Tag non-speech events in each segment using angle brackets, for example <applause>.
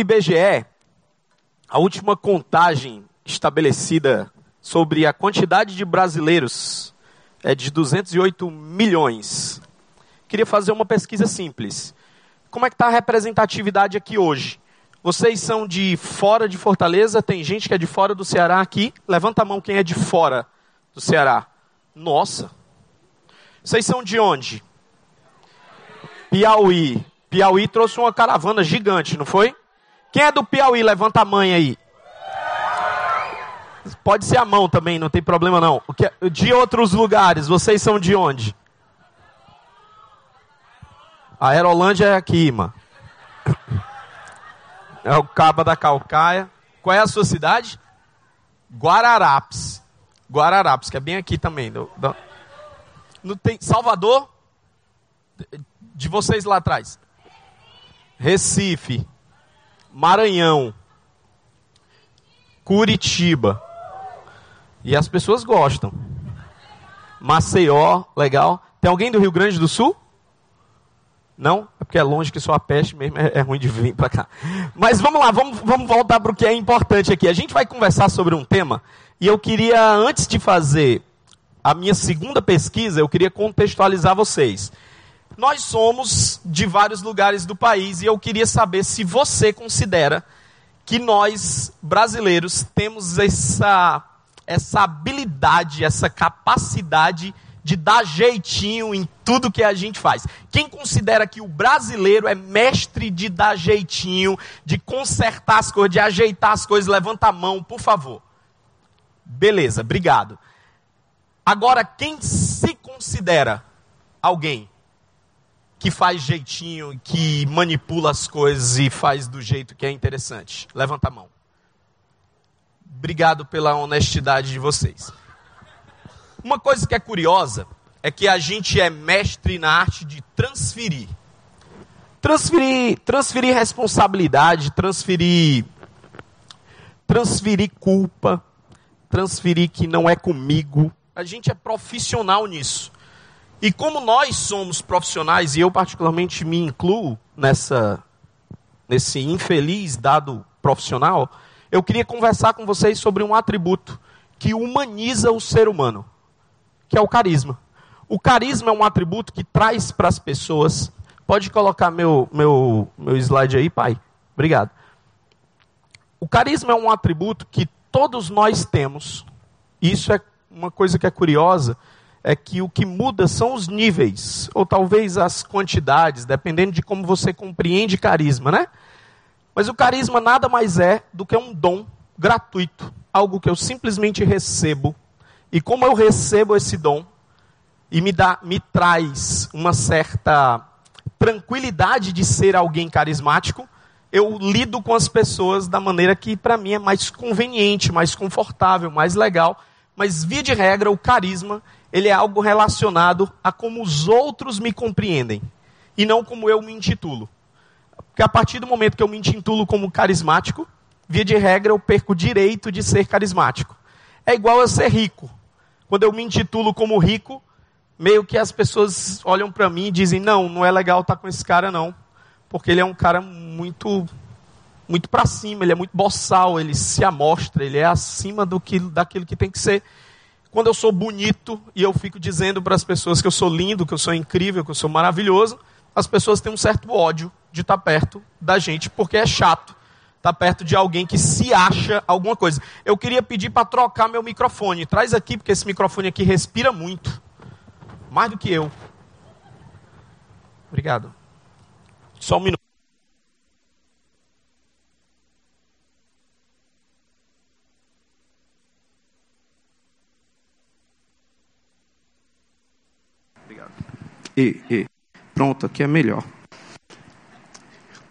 IBGE, a última contagem estabelecida sobre a quantidade de brasileiros é de 208 milhões. Queria fazer uma pesquisa simples. Como é que está a representatividade aqui hoje? Vocês são de fora de Fortaleza? Tem gente que é de fora do Ceará aqui? Levanta a mão quem é de fora do Ceará. Nossa. Vocês são de onde? Piauí. Piauí trouxe uma caravana gigante, não foi? Quem é do Piauí? Levanta a mão aí. Pode ser a mão também, não tem problema não. De outros lugares, vocês são de onde? A Aerolândia é aqui, mano. É o Caba da Calcaia. Qual é a sua cidade? Guararapes. Guararapes, que é bem aqui também. Do, do... Tem, Salvador? De vocês lá atrás. Recife. Maranhão. Curitiba. E as pessoas gostam. Maceió, legal. Tem alguém do Rio Grande do Sul? Não? É porque é longe que só a peste mesmo é, é ruim de vir para cá. Mas vamos lá, vamos, vamos voltar para o que é importante aqui. A gente vai conversar sobre um tema e eu queria, antes de fazer a minha segunda pesquisa, eu queria contextualizar vocês. Nós somos de vários lugares do país e eu queria saber se você considera que nós, brasileiros, temos essa essa habilidade, essa capacidade de dar jeitinho em tudo que a gente faz. Quem considera que o brasileiro é mestre de dar jeitinho, de consertar as coisas, de ajeitar as coisas, levanta a mão, por favor. Beleza, obrigado. Agora, quem se considera alguém que faz jeitinho, que manipula as coisas e faz do jeito que é interessante? Levanta a mão. Obrigado pela honestidade de vocês. Uma coisa que é curiosa é que a gente é mestre na arte de transferir. Transferir, transferir responsabilidade, transferir transferir culpa, transferir que não é comigo. A gente é profissional nisso. E como nós somos profissionais e eu particularmente me incluo nessa nesse infeliz dado profissional, eu queria conversar com vocês sobre um atributo que humaniza o ser humano, que é o carisma. O carisma é um atributo que traz para as pessoas. Pode colocar meu, meu, meu slide aí, pai? Obrigado. O carisma é um atributo que todos nós temos. Isso é uma coisa que é curiosa, é que o que muda são os níveis, ou talvez as quantidades, dependendo de como você compreende carisma, né? Mas o carisma nada mais é do que um dom gratuito, algo que eu simplesmente recebo. E como eu recebo esse dom e me dá, me traz uma certa tranquilidade de ser alguém carismático, eu lido com as pessoas da maneira que para mim é mais conveniente, mais confortável, mais legal. Mas via de regra, o carisma, ele é algo relacionado a como os outros me compreendem e não como eu me intitulo. Porque a partir do momento que eu me intitulo como carismático, via de regra eu perco o direito de ser carismático. É igual a ser rico. Quando eu me intitulo como rico, meio que as pessoas olham para mim e dizem: "Não, não é legal estar tá com esse cara não, porque ele é um cara muito muito para cima, ele é muito boçal, ele se amostra, ele é acima do que daquilo que tem que ser. Quando eu sou bonito e eu fico dizendo para as pessoas que eu sou lindo, que eu sou incrível, que eu sou maravilhoso, as pessoas têm um certo ódio de estar perto da gente, porque é chato estar perto de alguém que se acha alguma coisa. Eu queria pedir para trocar meu microfone. Traz aqui, porque esse microfone aqui respira muito. Mais do que eu. Obrigado. Só um minuto. E, e. Pronto, aqui é melhor.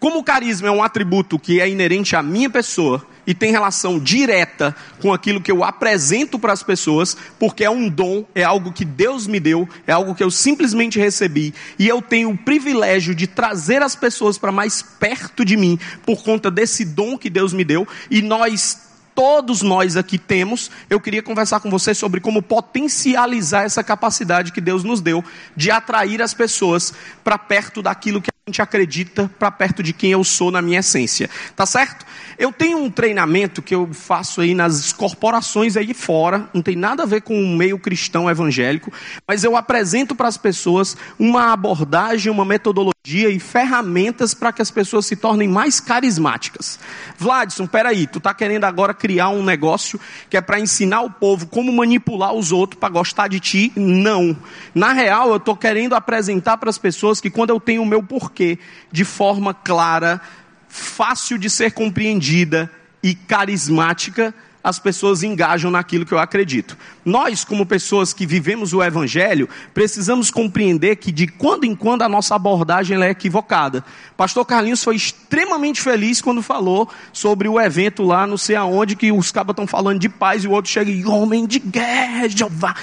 Como o carisma é um atributo que é inerente à minha pessoa e tem relação direta com aquilo que eu apresento para as pessoas, porque é um dom, é algo que Deus me deu, é algo que eu simplesmente recebi, e eu tenho o privilégio de trazer as pessoas para mais perto de mim por conta desse dom que Deus me deu, e nós todos nós aqui temos, eu queria conversar com você sobre como potencializar essa capacidade que Deus nos deu de atrair as pessoas para perto daquilo que gente acredita para perto de quem eu sou na minha essência. Tá certo? Eu tenho um treinamento que eu faço aí nas corporações aí fora, não tem nada a ver com o meio cristão evangélico, mas eu apresento para as pessoas uma abordagem, uma metodologia e ferramentas para que as pessoas se tornem mais carismáticas. Vladson, peraí, tu tá querendo agora criar um negócio que é para ensinar o povo como manipular os outros para gostar de ti? Não. Na real, eu estou querendo apresentar para as pessoas que quando eu tenho o meu porquê de forma clara, fácil de ser compreendida e carismática, as pessoas engajam naquilo que eu acredito. Nós, como pessoas que vivemos o Evangelho, precisamos compreender que de quando em quando a nossa abordagem é equivocada. Pastor Carlinhos foi extremamente feliz quando falou sobre o evento lá, não sei aonde, que os cabas estão falando de paz e o outro chega e homem de guerra, Jeová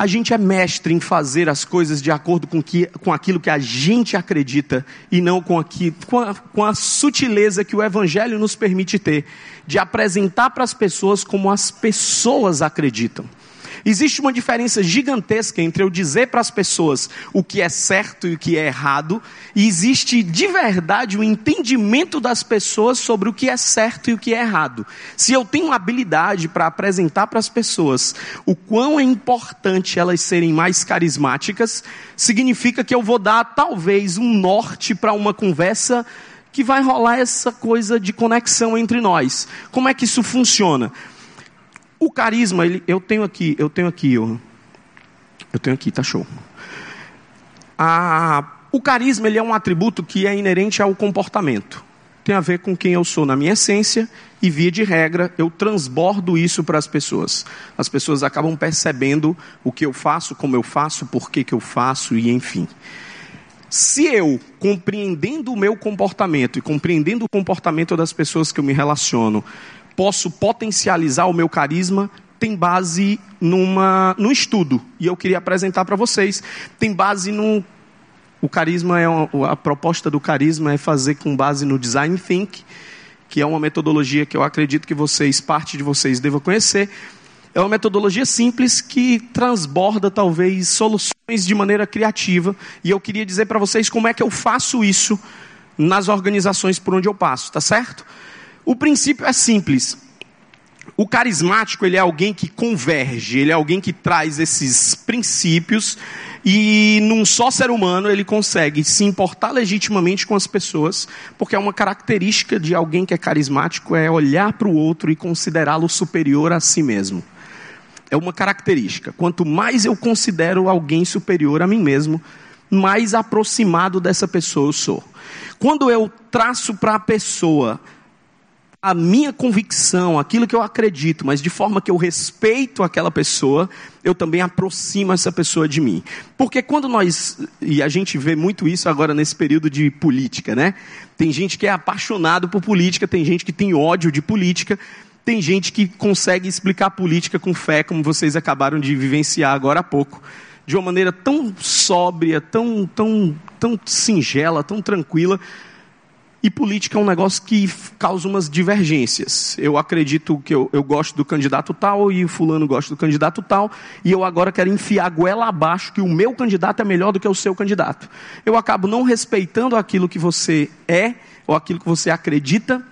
a gente é mestre em fazer as coisas de acordo com, que, com aquilo que a gente acredita e não com, aqui, com, a, com a sutileza que o Evangelho nos permite ter, de apresentar para as pessoas como as pessoas acreditam. Existe uma diferença gigantesca entre eu dizer para as pessoas o que é certo e o que é errado, e existe de verdade o um entendimento das pessoas sobre o que é certo e o que é errado. Se eu tenho habilidade para apresentar para as pessoas o quão é importante elas serem mais carismáticas, significa que eu vou dar talvez um norte para uma conversa que vai rolar essa coisa de conexão entre nós. Como é que isso funciona? O carisma, ele, eu tenho aqui, eu tenho aqui, eu, eu tenho aqui, tá show. A, o carisma ele é um atributo que é inerente ao comportamento. Tem a ver com quem eu sou na minha essência e via de regra eu transbordo isso para as pessoas. As pessoas acabam percebendo o que eu faço, como eu faço, por que, que eu faço e enfim. Se eu, compreendendo o meu comportamento e compreendendo o comportamento das pessoas que eu me relaciono, posso potencializar o meu carisma tem base numa, num estudo. E eu queria apresentar para vocês. Tem base no. O carisma é uma, a proposta do carisma é fazer com base no design think, que é uma metodologia que eu acredito que vocês, parte de vocês, devam conhecer. É uma metodologia simples que transborda talvez soluções de maneira criativa. E eu queria dizer para vocês como é que eu faço isso nas organizações por onde eu passo, tá certo? O princípio é simples. O carismático, ele é alguém que converge, ele é alguém que traz esses princípios e num só ser humano ele consegue se importar legitimamente com as pessoas, porque é uma característica de alguém que é carismático é olhar para o outro e considerá-lo superior a si mesmo. É uma característica. Quanto mais eu considero alguém superior a mim mesmo, mais aproximado dessa pessoa eu sou. Quando eu traço para a pessoa a minha convicção, aquilo que eu acredito, mas de forma que eu respeito aquela pessoa, eu também aproximo essa pessoa de mim. Porque quando nós, e a gente vê muito isso agora nesse período de política, né? Tem gente que é apaixonado por política, tem gente que tem ódio de política, tem gente que consegue explicar política com fé, como vocês acabaram de vivenciar agora há pouco, de uma maneira tão sóbria, tão, tão, tão singela, tão tranquila e política é um negócio que causa umas divergências. Eu acredito que eu, eu gosto do candidato tal e o fulano gosta do candidato tal, e eu agora quero enfiar a goela abaixo que o meu candidato é melhor do que o seu candidato. Eu acabo não respeitando aquilo que você é ou aquilo que você acredita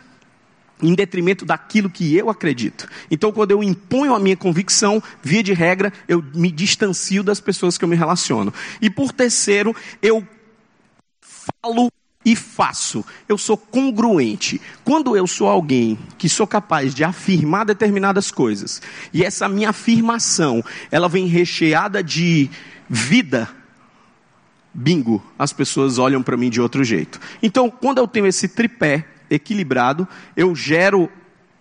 em detrimento daquilo que eu acredito. Então, quando eu imponho a minha convicção, via de regra, eu me distancio das pessoas que eu me relaciono. E por terceiro, eu falo e faço. Eu sou congruente. Quando eu sou alguém que sou capaz de afirmar determinadas coisas, e essa minha afirmação, ela vem recheada de vida, bingo, as pessoas olham para mim de outro jeito. Então, quando eu tenho esse tripé equilibrado, eu gero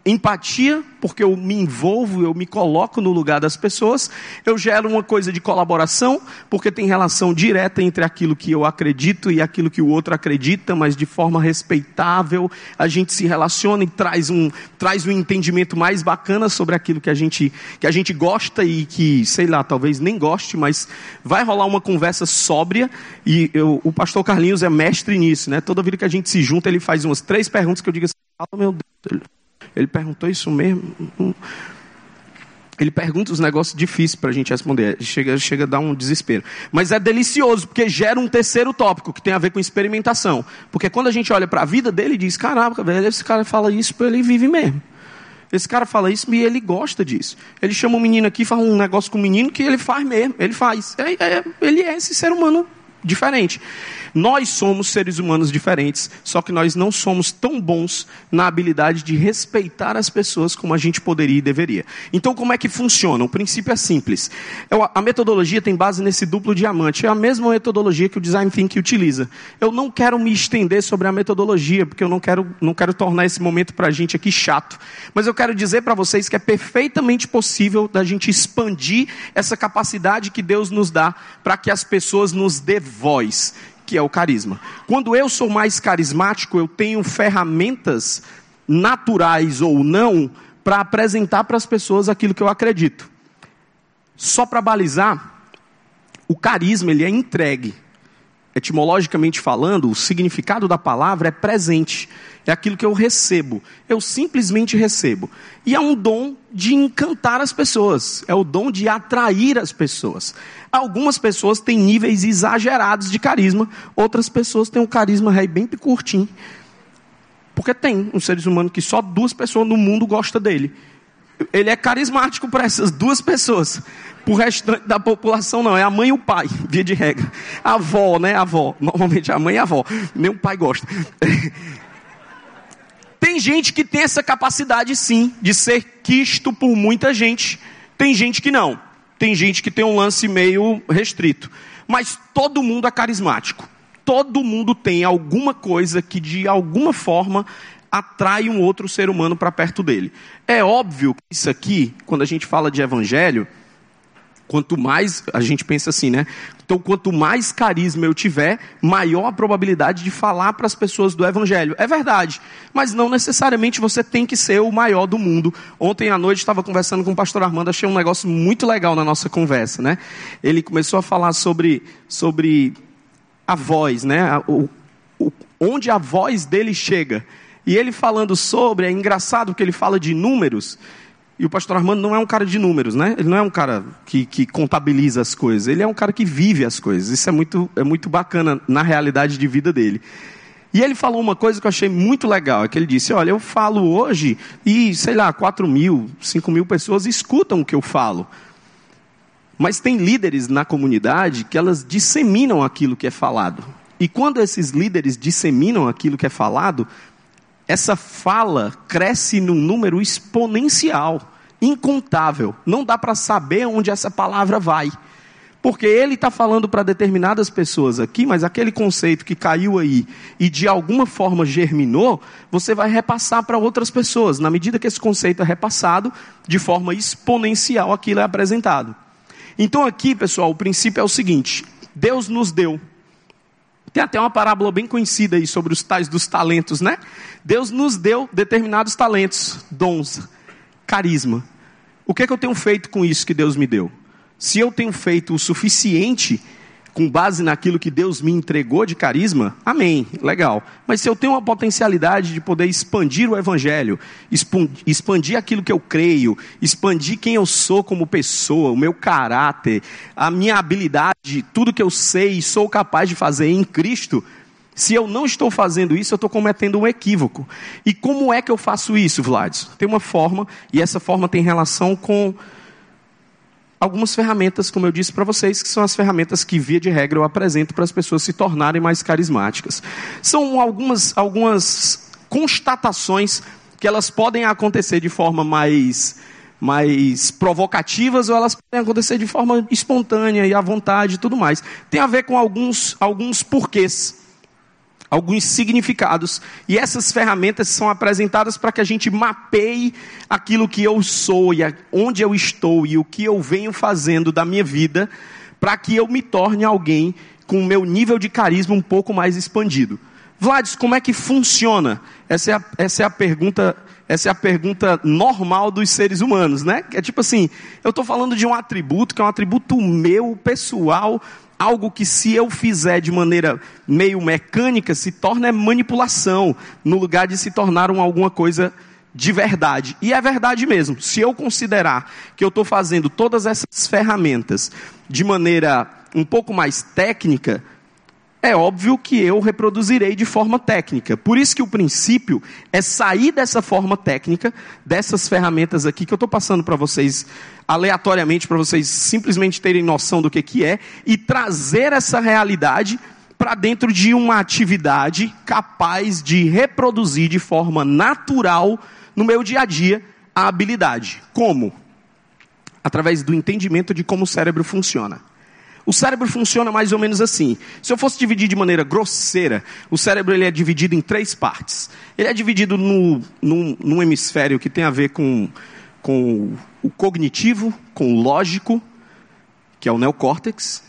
empatia, porque eu me envolvo, eu me coloco no lugar das pessoas, eu gero uma coisa de colaboração, porque tem relação direta entre aquilo que eu acredito e aquilo que o outro acredita, mas de forma respeitável, a gente se relaciona e traz um, traz um entendimento mais bacana sobre aquilo que a gente, que a gente gosta e que, sei lá, talvez nem goste, mas vai rolar uma conversa sóbria, e eu, o pastor Carlinhos é mestre nisso, né? Toda vida que a gente se junta, ele faz umas três perguntas que eu digo assim, oh, meu Deus, ele perguntou isso mesmo. Ele pergunta os negócios difíceis para a gente responder. Chega, chega a dar um desespero. Mas é delicioso, porque gera um terceiro tópico, que tem a ver com experimentação. Porque quando a gente olha para a vida dele diz: caraca, velho, esse cara fala isso, ele vive mesmo. Esse cara fala isso e ele gosta disso. Ele chama um menino aqui, faz um negócio com o menino que ele faz mesmo. Ele faz. É, é, ele é esse ser humano diferente. Nós somos seres humanos diferentes, só que nós não somos tão bons na habilidade de respeitar as pessoas como a gente poderia e deveria. Então, como é que funciona? O princípio é simples. A metodologia tem base nesse duplo diamante. É a mesma metodologia que o Design Thinking utiliza. Eu não quero me estender sobre a metodologia, porque eu não quero, não quero tornar esse momento para a gente aqui chato. Mas eu quero dizer para vocês que é perfeitamente possível da gente expandir essa capacidade que Deus nos dá para que as pessoas nos dê voz que é o carisma. Quando eu sou mais carismático, eu tenho ferramentas naturais ou não para apresentar para as pessoas aquilo que eu acredito. Só para balizar, o carisma ele é entregue. Etimologicamente falando, o significado da palavra é presente. É aquilo que eu recebo. Eu simplesmente recebo. E é um dom de encantar as pessoas. É o dom de atrair as pessoas. Algumas pessoas têm níveis exagerados de carisma. Outras pessoas têm um carisma bem curtinho. Porque tem um seres humano que só duas pessoas no mundo gostam dele. Ele é carismático para essas duas pessoas. Para o restante da população, não. É a mãe e o pai, via de regra. A avó, né? A avó. Normalmente a mãe e a avó. Nem o pai gosta. <laughs> Tem gente que tem essa capacidade, sim, de ser quisto por muita gente. Tem gente que não. Tem gente que tem um lance meio restrito. Mas todo mundo é carismático. Todo mundo tem alguma coisa que, de alguma forma, atrai um outro ser humano para perto dele. É óbvio que isso aqui, quando a gente fala de evangelho, quanto mais a gente pensa assim, né? Então, quanto mais carisma eu tiver, maior a probabilidade de falar para as pessoas do evangelho. É verdade, mas não necessariamente você tem que ser o maior do mundo. Ontem à noite estava conversando com o pastor Armando, achei um negócio muito legal na nossa conversa, né? Ele começou a falar sobre sobre a voz, né? O, o, onde a voz dele chega. E ele falando sobre, é engraçado porque ele fala de números. E o pastor Armando não é um cara de números, né? Ele não é um cara que, que contabiliza as coisas. Ele é um cara que vive as coisas. Isso é muito, é muito bacana na realidade de vida dele. E ele falou uma coisa que eu achei muito legal. É que ele disse: Olha, eu falo hoje e, sei lá, 4 mil, 5 mil pessoas escutam o que eu falo. Mas tem líderes na comunidade que elas disseminam aquilo que é falado. E quando esses líderes disseminam aquilo que é falado, essa fala cresce num número exponencial, incontável. Não dá para saber onde essa palavra vai. Porque ele está falando para determinadas pessoas aqui, mas aquele conceito que caiu aí e de alguma forma germinou, você vai repassar para outras pessoas. Na medida que esse conceito é repassado, de forma exponencial aquilo é apresentado. Então aqui, pessoal, o princípio é o seguinte: Deus nos deu tem até uma parábola bem conhecida aí sobre os tais dos talentos, né? Deus nos deu determinados talentos, dons, carisma. O que é que eu tenho feito com isso que Deus me deu? Se eu tenho feito o suficiente com base naquilo que Deus me entregou de carisma, amém, legal. Mas se eu tenho uma potencialidade de poder expandir o Evangelho, expandir aquilo que eu creio, expandir quem eu sou como pessoa, o meu caráter, a minha habilidade, tudo que eu sei e sou capaz de fazer em Cristo, se eu não estou fazendo isso, eu estou cometendo um equívoco. E como é que eu faço isso, Vlad? Tem uma forma, e essa forma tem relação com algumas ferramentas, como eu disse para vocês, que são as ferramentas que, via de regra, eu apresento para as pessoas se tornarem mais carismáticas. São algumas, algumas constatações que elas podem acontecer de forma mais, mais provocativas ou elas podem acontecer de forma espontânea e à vontade e tudo mais. Tem a ver com alguns, alguns porquês alguns significados. E essas ferramentas são apresentadas para que a gente mapeie aquilo que eu sou e onde eu estou e o que eu venho fazendo da minha vida, para que eu me torne alguém com o meu nível de carisma um pouco mais expandido. Vlad, como é que funciona? Essa é a, essa é a pergunta. Essa é a pergunta normal dos seres humanos, né? É tipo assim, eu estou falando de um atributo que é um atributo meu, pessoal, algo que se eu fizer de maneira meio mecânica se torna manipulação, no lugar de se tornar uma, alguma coisa de verdade. E é verdade mesmo. Se eu considerar que eu estou fazendo todas essas ferramentas de maneira um pouco mais técnica, é óbvio que eu reproduzirei de forma técnica. Por isso que o princípio é sair dessa forma técnica, dessas ferramentas aqui que eu estou passando para vocês aleatoriamente, para vocês simplesmente terem noção do que, que é, e trazer essa realidade para dentro de uma atividade capaz de reproduzir de forma natural no meu dia a dia a habilidade. Como? Através do entendimento de como o cérebro funciona. O cérebro funciona mais ou menos assim. Se eu fosse dividir de maneira grosseira, o cérebro ele é dividido em três partes. Ele é dividido no, num, num hemisfério que tem a ver com, com o cognitivo, com o lógico, que é o neocórtex.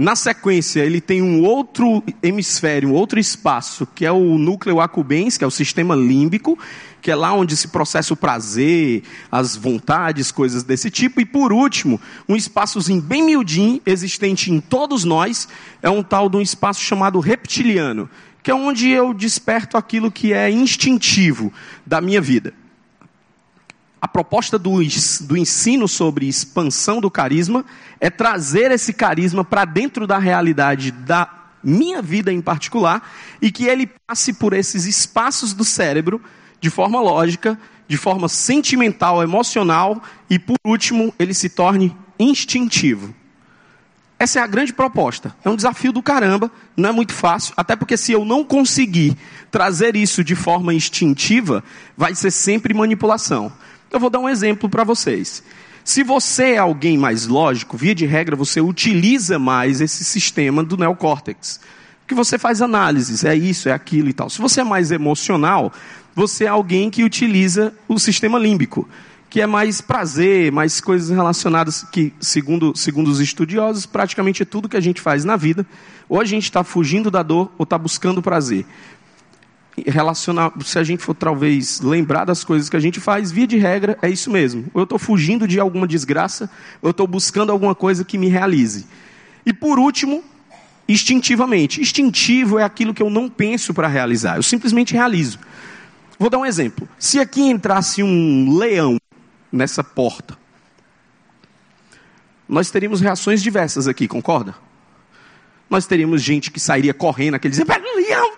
Na sequência, ele tem um outro hemisfério, um outro espaço, que é o núcleo accumbens, que é o sistema límbico, que é lá onde se processa o prazer, as vontades, coisas desse tipo. E por último, um espaçozinho bem miudinho, existente em todos nós, é um tal de um espaço chamado reptiliano, que é onde eu desperto aquilo que é instintivo da minha vida a proposta do, do ensino sobre expansão do carisma é trazer esse carisma para dentro da realidade da minha vida em particular e que ele passe por esses espaços do cérebro de forma lógica, de forma sentimental, emocional e, por último, ele se torne instintivo. Essa é a grande proposta. É um desafio do caramba, não é muito fácil, até porque se eu não conseguir trazer isso de forma instintiva, vai ser sempre manipulação. Eu vou dar um exemplo para vocês. Se você é alguém mais lógico, via de regra, você utiliza mais esse sistema do neocórtex. Que você faz análises, é isso, é aquilo e tal. Se você é mais emocional, você é alguém que utiliza o sistema límbico, que é mais prazer, mais coisas relacionadas que, segundo, segundo os estudiosos, praticamente é tudo que a gente faz na vida. Ou a gente está fugindo da dor ou está buscando prazer relacionar, se a gente for talvez lembrar das coisas que a gente faz, via de regra, é isso mesmo. Eu estou fugindo de alguma desgraça, eu estou buscando alguma coisa que me realize. E por último, instintivamente. Instintivo é aquilo que eu não penso para realizar, eu simplesmente realizo. Vou dar um exemplo. Se aqui entrasse um leão nessa porta, nós teríamos reações diversas aqui, concorda? Nós teríamos gente que sairia correndo, aquele dizia, leão,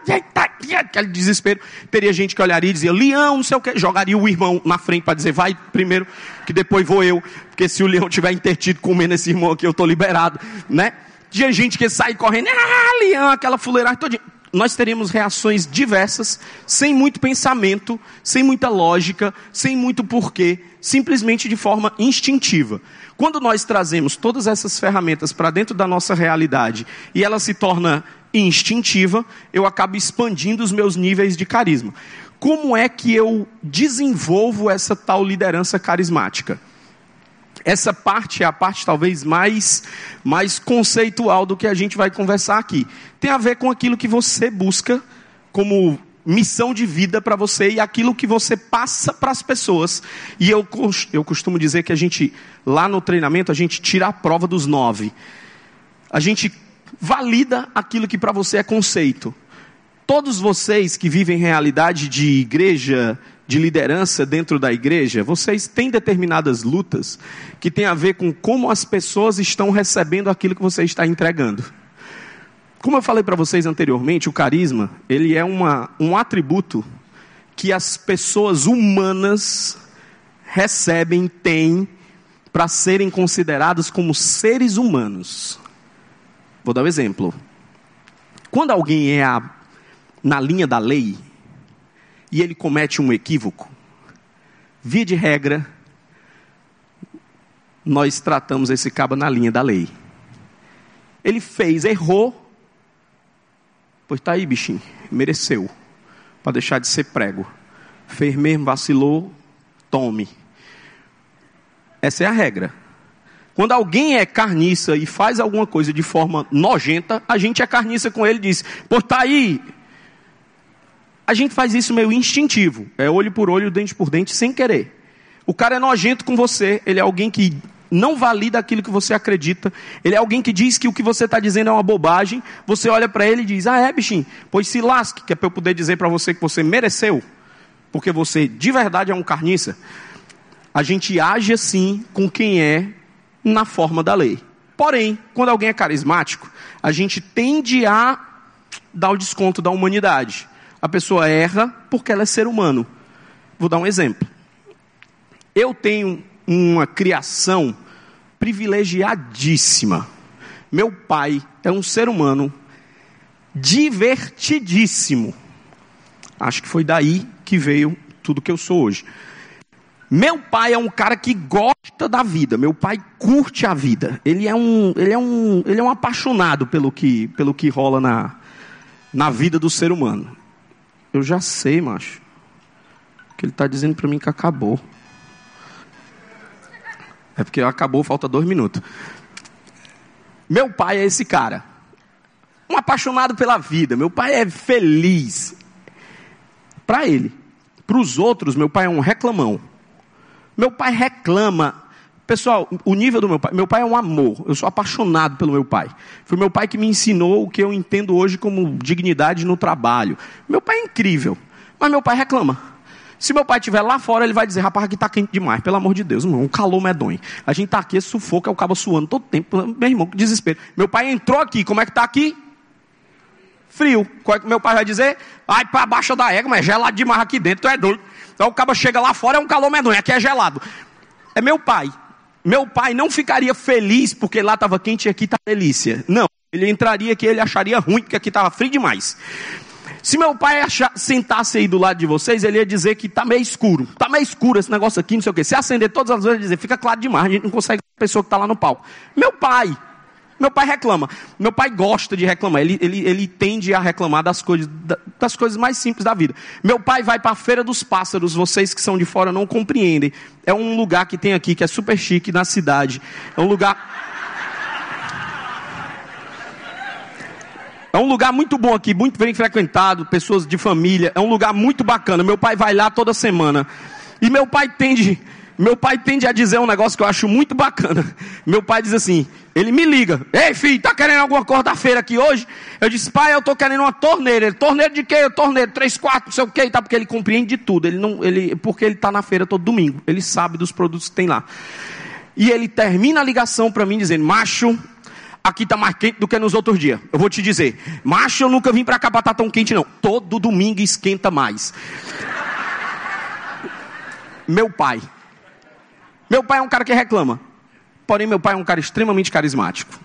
aquele desespero. Teria gente que olharia e dizia, leão, não sei o que, jogaria o irmão na frente para dizer, vai primeiro, que depois vou eu, porque se o leão tiver intertido comendo esse irmão aqui, eu estou liberado, né? Tinha gente que sai correndo, ah, leão, aquela fuleiragem todinha. Nós teríamos reações diversas, sem muito pensamento, sem muita lógica, sem muito porquê, simplesmente de forma instintiva. Quando nós trazemos todas essas ferramentas para dentro da nossa realidade e ela se torna instintiva, eu acabo expandindo os meus níveis de carisma. Como é que eu desenvolvo essa tal liderança carismática? Essa parte é a parte talvez mais, mais conceitual do que a gente vai conversar aqui. Tem a ver com aquilo que você busca como missão de vida para você e aquilo que você passa para as pessoas. E eu, eu costumo dizer que a gente, lá no treinamento, a gente tira a prova dos nove. A gente valida aquilo que para você é conceito. Todos vocês que vivem realidade de igreja, de liderança dentro da igreja, vocês têm determinadas lutas que têm a ver com como as pessoas estão recebendo aquilo que você está entregando. Como eu falei para vocês anteriormente, o carisma, ele é uma, um atributo que as pessoas humanas recebem, têm, para serem consideradas como seres humanos. Vou dar um exemplo. Quando alguém é a, na linha da lei e ele comete um equívoco, via de regra, nós tratamos esse cabo na linha da lei. Ele fez, errou, Pois tá aí, bichinho. Mereceu. Para deixar de ser prego. Fez mesmo, vacilou, tome. Essa é a regra. Quando alguém é carniça e faz alguma coisa de forma nojenta, a gente é carniça com ele e diz: Pois tá aí. A gente faz isso meio instintivo. É olho por olho, dente por dente, sem querer. O cara é nojento com você, ele é alguém que não valida aquilo que você acredita. Ele é alguém que diz que o que você está dizendo é uma bobagem. Você olha para ele e diz: Ah, é, bichinho? Pois se lasque, que é para eu poder dizer para você que você mereceu. porque você de verdade é um carniça, a gente age assim com quem é na forma da lei. Porém, quando alguém é carismático, a gente tende a dar o desconto da humanidade. A pessoa erra porque ela é ser humano. Vou dar um exemplo. Eu tenho uma criação privilegiadíssima. Meu pai é um ser humano divertidíssimo. Acho que foi daí que veio tudo que eu sou hoje. Meu pai é um cara que gosta da vida. Meu pai curte a vida. Ele é um, ele é um, ele é um apaixonado pelo que, pelo que rola na, na vida do ser humano. Eu já sei, macho. Que ele está dizendo para mim que acabou. É porque acabou, falta dois minutos. Meu pai é esse cara. Um apaixonado pela vida. Meu pai é feliz. Para ele. Para os outros, meu pai é um reclamão. Meu pai reclama. Pessoal, o nível do meu pai. Meu pai é um amor. Eu sou apaixonado pelo meu pai. Foi meu pai que me ensinou o que eu entendo hoje como dignidade no trabalho. Meu pai é incrível. Mas meu pai reclama. Se meu pai estiver lá fora, ele vai dizer: rapaz, aqui está quente demais, pelo amor de Deus, um calor medonho. A gente está aqui, sufoca, é o cabo suando todo tempo. Meu irmão, que desespero. Meu pai entrou aqui, como é que está aqui? Frio. Qual é que meu pai vai dizer? Ai, para baixo da égua, mas é gelado demais aqui dentro, tu é doido. Então o cabo chega lá fora, é um calor medonho, aqui é gelado. É meu pai. Meu pai não ficaria feliz porque lá estava quente e aqui está delícia. Não. Ele entraria aqui, ele acharia ruim porque aqui estava frio demais. Se meu pai achar, sentasse aí do lado de vocês, ele ia dizer que está meio escuro. Está meio escuro esse negócio aqui, não sei o quê. Se acender todas as luzes, ele ia dizer, fica claro demais, a gente não consegue ver a pessoa que está lá no palco. Meu pai, meu pai reclama. Meu pai gosta de reclamar. Ele, ele, ele tende a reclamar das coisas, das coisas mais simples da vida. Meu pai vai para a Feira dos Pássaros. Vocês que são de fora não compreendem. É um lugar que tem aqui que é super chique na cidade. É um lugar É um lugar muito bom aqui, muito bem frequentado, pessoas de família. É um lugar muito bacana. Meu pai vai lá toda semana. E meu pai tende, meu pai tende a dizer um negócio que eu acho muito bacana. Meu pai diz assim: ele me liga, ei filho, tá querendo alguma quarta-feira aqui hoje? Eu disse, pai, eu tô querendo uma torneira. Ele, torneira de quê? Torneira, três, quatro, não sei o quê, tá? Porque ele compreende de tudo. Ele não, ele, porque ele tá na feira todo domingo. Ele sabe dos produtos que tem lá. E ele termina a ligação para mim dizendo, macho, aqui está mais quente do que nos outros dias. Eu vou te dizer, macho, eu nunca vim para cá estar tá tão quente, não. Todo domingo esquenta mais. meu pai. Meu pai é um cara que reclama. Porém, meu pai é um cara extremamente carismático.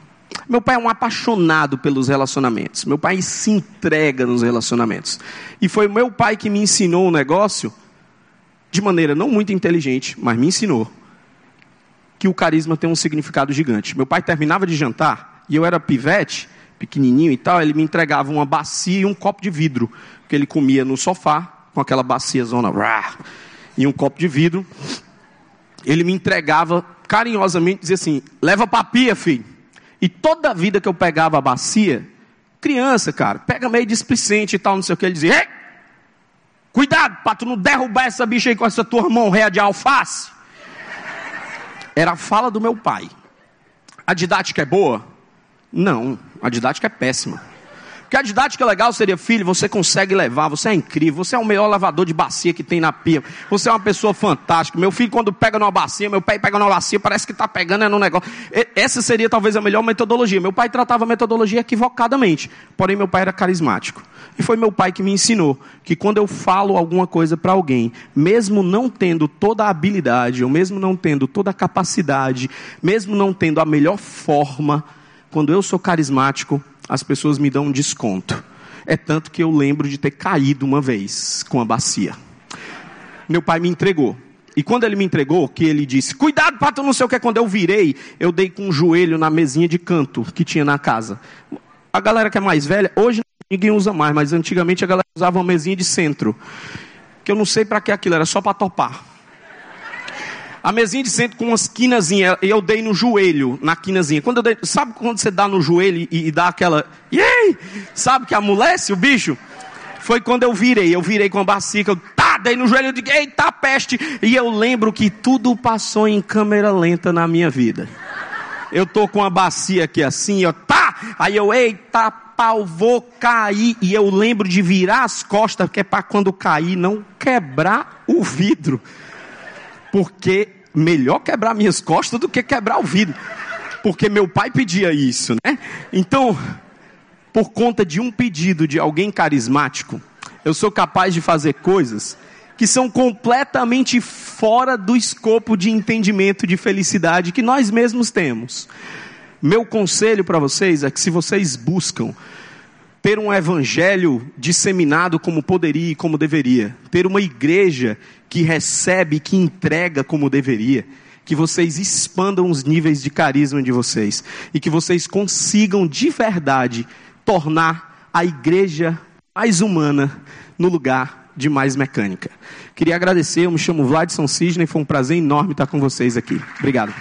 Meu pai é um apaixonado pelos relacionamentos. Meu pai se entrega nos relacionamentos. E foi meu pai que me ensinou o um negócio de maneira não muito inteligente, mas me ensinou que o carisma tem um significado gigante. Meu pai terminava de jantar e eu era pivete, pequenininho e tal, ele me entregava uma bacia e um copo de vidro, que ele comia no sofá com aquela bacia zona e um copo de vidro. Ele me entregava carinhosamente, dizia assim: "Leva para pia, filho". E toda a vida que eu pegava a bacia, criança, cara, pega meio displicente e tal, não sei o que, ele dizia: Ei, cuidado para tu não derrubar essa bicha aí com essa tua mão réia de alface. Era a fala do meu pai. A didática é boa? Não, a didática é péssima. Porque a didática legal seria, filho, você consegue levar, você é incrível, você é o melhor lavador de bacia que tem na pia, você é uma pessoa fantástica. Meu filho, quando pega numa bacia, meu pai pega numa bacia, parece que está pegando é no negócio. Essa seria talvez a melhor metodologia. Meu pai tratava a metodologia equivocadamente, porém meu pai era carismático. E foi meu pai que me ensinou que quando eu falo alguma coisa para alguém, mesmo não tendo toda a habilidade, ou mesmo não tendo toda a capacidade, mesmo não tendo a melhor forma, quando eu sou carismático, as pessoas me dão um desconto. É tanto que eu lembro de ter caído uma vez com a bacia. Meu pai me entregou. E quando ele me entregou, que ele disse: Cuidado, pato, não sei o que. Quando eu virei, eu dei com um joelho na mesinha de canto que tinha na casa. A galera que é mais velha, hoje ninguém usa mais, mas antigamente a galera usava uma mesinha de centro. Que eu não sei para que aquilo, era só para topar. A mesinha de centro com umas quinazinhas, eu dei no joelho, na quinazinha. Quando eu dei, sabe quando você dá no joelho e, e dá aquela, Yay! sabe que amolece o bicho? Foi quando eu virei, eu virei com a bacia, eu tá, dei no joelho, eu digo, eita peste. E eu lembro que tudo passou em câmera lenta na minha vida. Eu tô com a bacia aqui assim, ó, tá, aí eu, eita pau, vou cair. E eu lembro de virar as costas, que é para quando cair não quebrar o vidro. Porque melhor quebrar minhas costas do que quebrar o vidro. Porque meu pai pedia isso, né? Então, por conta de um pedido de alguém carismático, eu sou capaz de fazer coisas que são completamente fora do escopo de entendimento de felicidade que nós mesmos temos. Meu conselho para vocês é que se vocês buscam ter um evangelho disseminado como poderia e como deveria, ter uma igreja que recebe, que entrega como deveria, que vocês expandam os níveis de carisma de vocês e que vocês consigam de verdade tornar a igreja mais humana no lugar de mais mecânica. Queria agradecer, eu me chamo Vladson Cisne, foi um prazer enorme estar com vocês aqui. Obrigado.